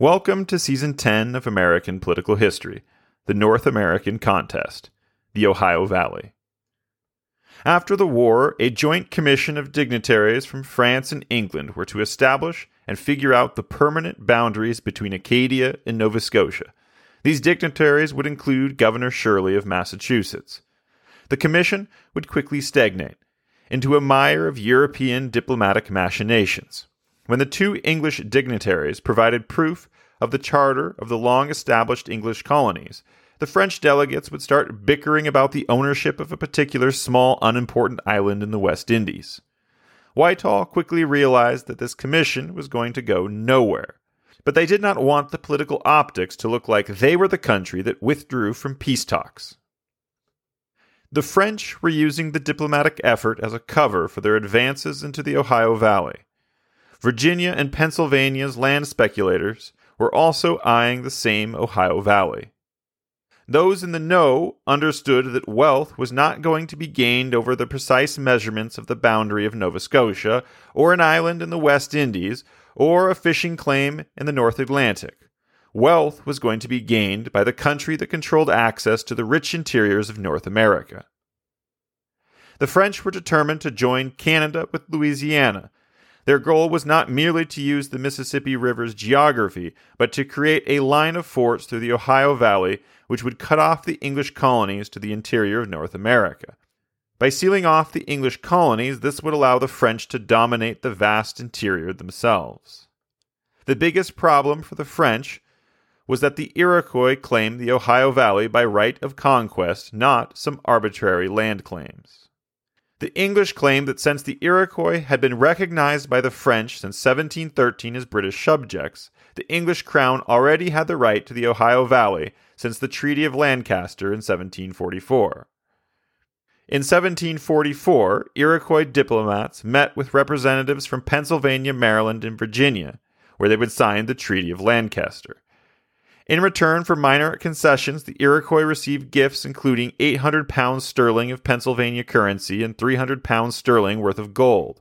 Welcome to Season 10 of American Political History, the North American Contest, the Ohio Valley. After the war, a joint commission of dignitaries from France and England were to establish and figure out the permanent boundaries between Acadia and Nova Scotia. These dignitaries would include Governor Shirley of Massachusetts. The commission would quickly stagnate into a mire of European diplomatic machinations when the two English dignitaries provided proof of the charter of the long established English colonies, the French delegates would start bickering about the ownership of a particular small, unimportant island in the West Indies. Whitehall quickly realized that this commission was going to go nowhere. But they did not want the political optics to look like they were the country that withdrew from peace talks. The French were using the diplomatic effort as a cover for their advances into the Ohio Valley. Virginia and Pennsylvania's land speculators were also eyeing the same Ohio Valley. Those in the know understood that wealth was not going to be gained over the precise measurements of the boundary of Nova Scotia, or an island in the West Indies, or a fishing claim in the North Atlantic. Wealth was going to be gained by the country that controlled access to the rich interiors of North America. The French were determined to join Canada with Louisiana their goal was not merely to use the Mississippi River's geography, but to create a line of forts through the Ohio Valley which would cut off the English colonies to the interior of North America. By sealing off the English colonies, this would allow the French to dominate the vast interior themselves. The biggest problem for the French was that the Iroquois claimed the Ohio Valley by right of conquest, not some arbitrary land claims. The English claimed that since the Iroquois had been recognized by the French since 1713 as British subjects, the English crown already had the right to the Ohio Valley since the Treaty of Lancaster in 1744. In 1744, Iroquois diplomats met with representatives from Pennsylvania, Maryland, and Virginia, where they would sign the Treaty of Lancaster. In return for minor concessions, the Iroquois received gifts including 800 pounds sterling of Pennsylvania currency and 300 pounds sterling worth of gold,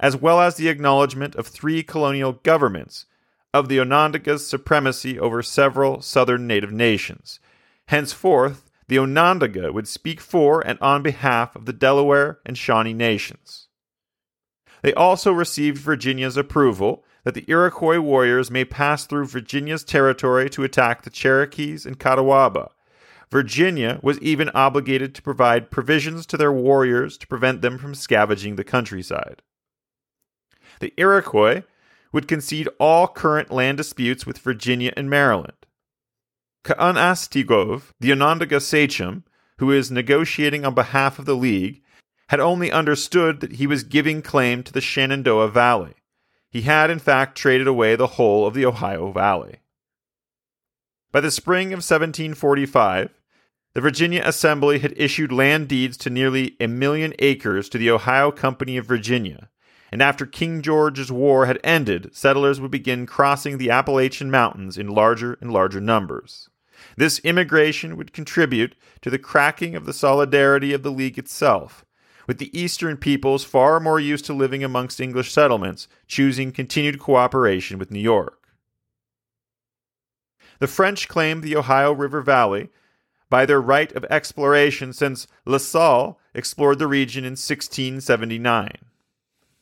as well as the acknowledgement of three colonial governments of the Onondaga's supremacy over several southern native nations. Henceforth, the Onondaga would speak for and on behalf of the Delaware and Shawnee nations. They also received Virginia's approval that the Iroquois warriors may pass through Virginia's territory to attack the Cherokees and Catawba. Virginia was even obligated to provide provisions to their warriors to prevent them from scavenging the countryside. The Iroquois would concede all current land disputes with Virginia and Maryland. Canasatego, the Onondaga sachem, who is negotiating on behalf of the League, had only understood that he was giving claim to the Shenandoah Valley. He had, in fact, traded away the whole of the Ohio Valley. By the spring of 1745, the Virginia Assembly had issued land deeds to nearly a million acres to the Ohio Company of Virginia, and after King George's War had ended, settlers would begin crossing the Appalachian Mountains in larger and larger numbers. This immigration would contribute to the cracking of the solidarity of the League itself, with the Eastern peoples far more used to living amongst English settlements, choosing continued cooperation with New York. The French claimed the Ohio River Valley by their right of exploration since La Salle explored the region in 1679.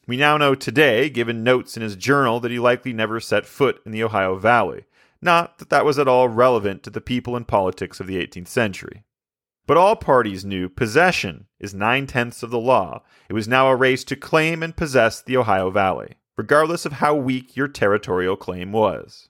We now know today, given notes in his journal, that he likely never set foot in the Ohio Valley. Not that that was at all relevant to the people and politics of the 18th century. But all parties knew possession is nine tenths of the law. It was now a race to claim and possess the Ohio Valley, regardless of how weak your territorial claim was.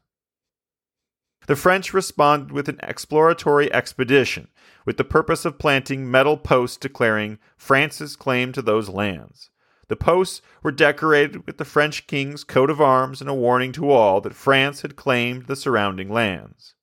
The French responded with an exploratory expedition with the purpose of planting metal posts declaring France's claim to those lands. The posts were decorated with the French king's coat of arms and a warning to all that France had claimed the surrounding lands.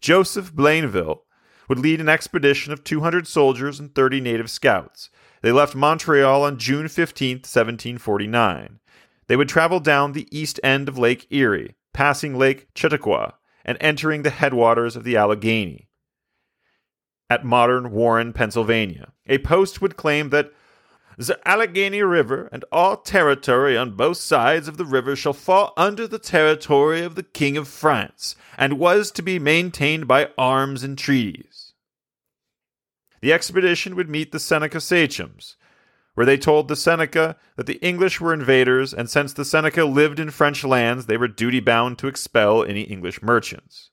Joseph Blainville would lead an expedition of 200 soldiers and 30 native scouts. They left Montreal on June 15, 1749. They would travel down the east end of Lake Erie, passing Lake Chautauqua, and entering the headwaters of the Allegheny at modern Warren, Pennsylvania. A post would claim that the Allegheny River and all territory on both sides of the river shall fall under the territory of the King of France, and was to be maintained by arms and treaties. The expedition would meet the Seneca sachems, where they told the Seneca that the English were invaders, and since the Seneca lived in French lands, they were duty bound to expel any English merchants.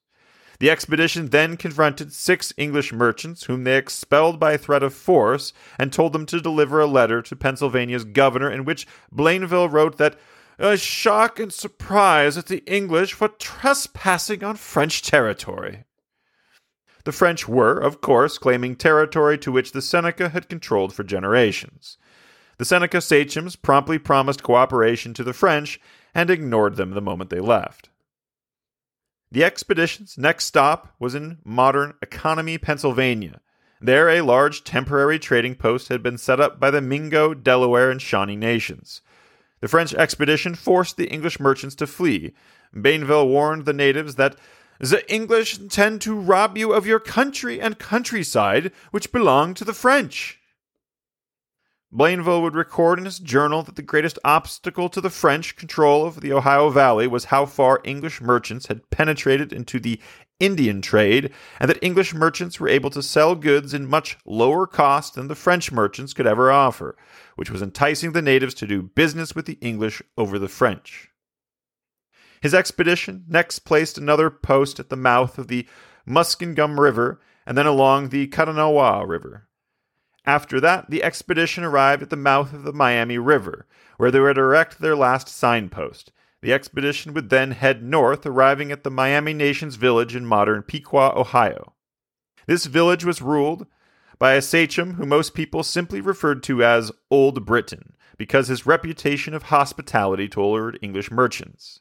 The expedition then confronted six English merchants, whom they expelled by threat of force, and told them to deliver a letter to Pennsylvania's governor, in which Blainville wrote that a shock and surprise at the English for trespassing on French territory. The French were, of course, claiming territory to which the Seneca had controlled for generations. The Seneca sachems promptly promised cooperation to the French and ignored them the moment they left. The expedition's next stop was in modern Economy, Pennsylvania. There, a large temporary trading post had been set up by the Mingo, Delaware, and Shawnee nations. The French expedition forced the English merchants to flee. Blainville warned the natives that the English intend to rob you of your country and countryside, which belong to the French. Blainville would record in his journal that the greatest obstacle to the French control of the Ohio Valley was how far English merchants had penetrated into the Indian trade, and that English merchants were able to sell goods in much lower cost than the French merchants could ever offer, which was enticing the natives to do business with the English over the French. His expedition next placed another post at the mouth of the Muskingum River and then along the Kanawha River. After that, the expedition arrived at the mouth of the Miami River, where they would erect their last signpost. The expedition would then head north, arriving at the Miami Nations village in modern Piqua, Ohio. This village was ruled by a sachem who most people simply referred to as Old Briton, because his reputation of hospitality toward English merchants.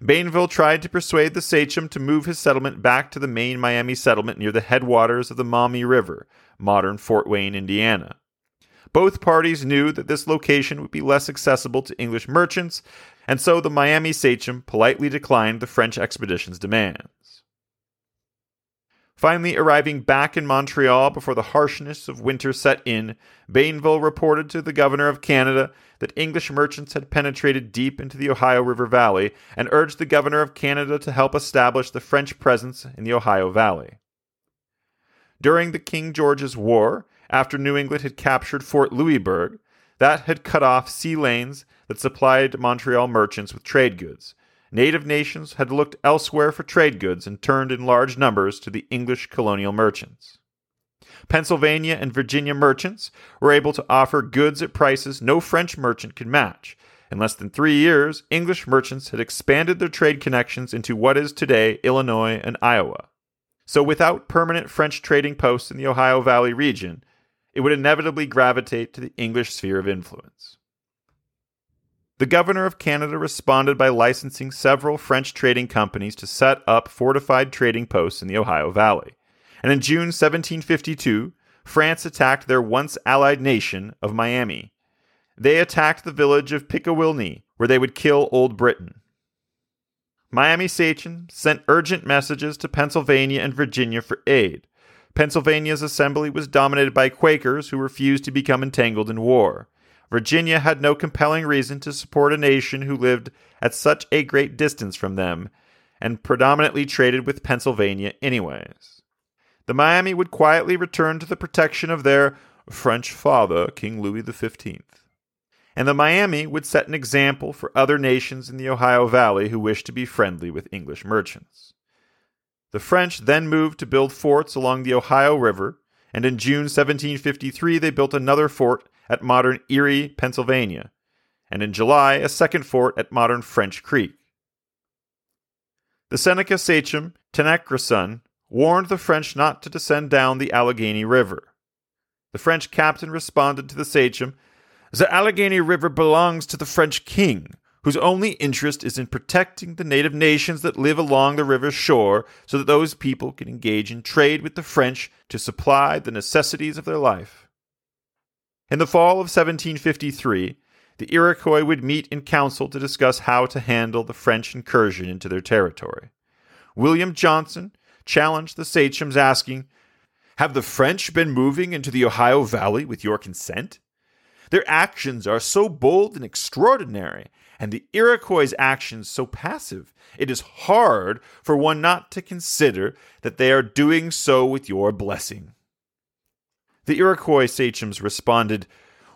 Blainville tried to persuade the sachem to move his settlement back to the main Miami settlement near the headwaters of the Maumee River, modern Fort Wayne, Indiana. Both parties knew that this location would be less accessible to English merchants, and so the Miami sachem politely declined the French expedition's demands. Finally, arriving back in Montreal before the harshness of winter set in, Blainville reported to the governor of Canada that English merchants had penetrated deep into the Ohio River Valley and urged the governor of Canada to help establish the French presence in the Ohio Valley. During the King George's War, after New England had captured Fort Louisbourg, that had cut off sea lanes that supplied Montreal merchants with trade goods. Native nations had looked elsewhere for trade goods and turned in large numbers to the English colonial merchants. Pennsylvania and Virginia merchants were able to offer goods at prices no French merchant could match. In less than three years, English merchants had expanded their trade connections into what is today Illinois and Iowa. So, without permanent French trading posts in the Ohio Valley region, it would inevitably gravitate to the English sphere of influence. The governor of Canada responded by licensing several French trading companies to set up fortified trading posts in the Ohio Valley. And in June 1752, France attacked their once allied nation of Miami. They attacked the village of Pickawillany, where they would kill Old Briton. Miami Sachem sent urgent messages to Pennsylvania and Virginia for aid. Pennsylvania's assembly was dominated by Quakers who refused to become entangled in war. Virginia had no compelling reason to support a nation who lived at such a great distance from them and predominantly traded with Pennsylvania anyways. The Miami would quietly return to the protection of their French father, King Louis XV and the Miami would set an example for other nations in the Ohio Valley who wished to be friendly with English merchants. The French then moved to build forts along the Ohio River, and in June 1753 they built another fort at modern Erie, Pennsylvania, and in July a second fort at modern French Creek. The Seneca sachem, Tanaghrisson, warned the French not to descend down the Allegheny River. The French captain responded to the sachem the Allegheny River belongs to the French king, whose only interest is in protecting the native nations that live along the river's shore so that those people can engage in trade with the French to supply the necessities of their life. In the fall of 1753, the Iroquois would meet in council to discuss how to handle the French incursion into their territory. William Johnson challenged the sachems, asking, Have the French been moving into the Ohio Valley with your consent? Their actions are so bold and extraordinary, and the Iroquois' actions so passive, it is hard for one not to consider that they are doing so with your blessing. The Iroquois sachems responded,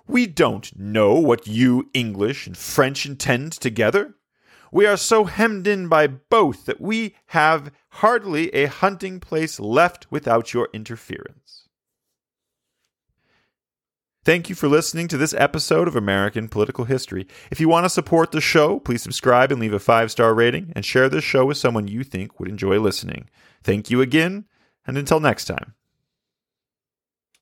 We don't know what you English and French intend together. We are so hemmed in by both that we have hardly a hunting place left without your interference. Thank you for listening to this episode of American Political History. If you want to support the show, please subscribe and leave a five star rating and share this show with someone you think would enjoy listening. Thank you again, and until next time.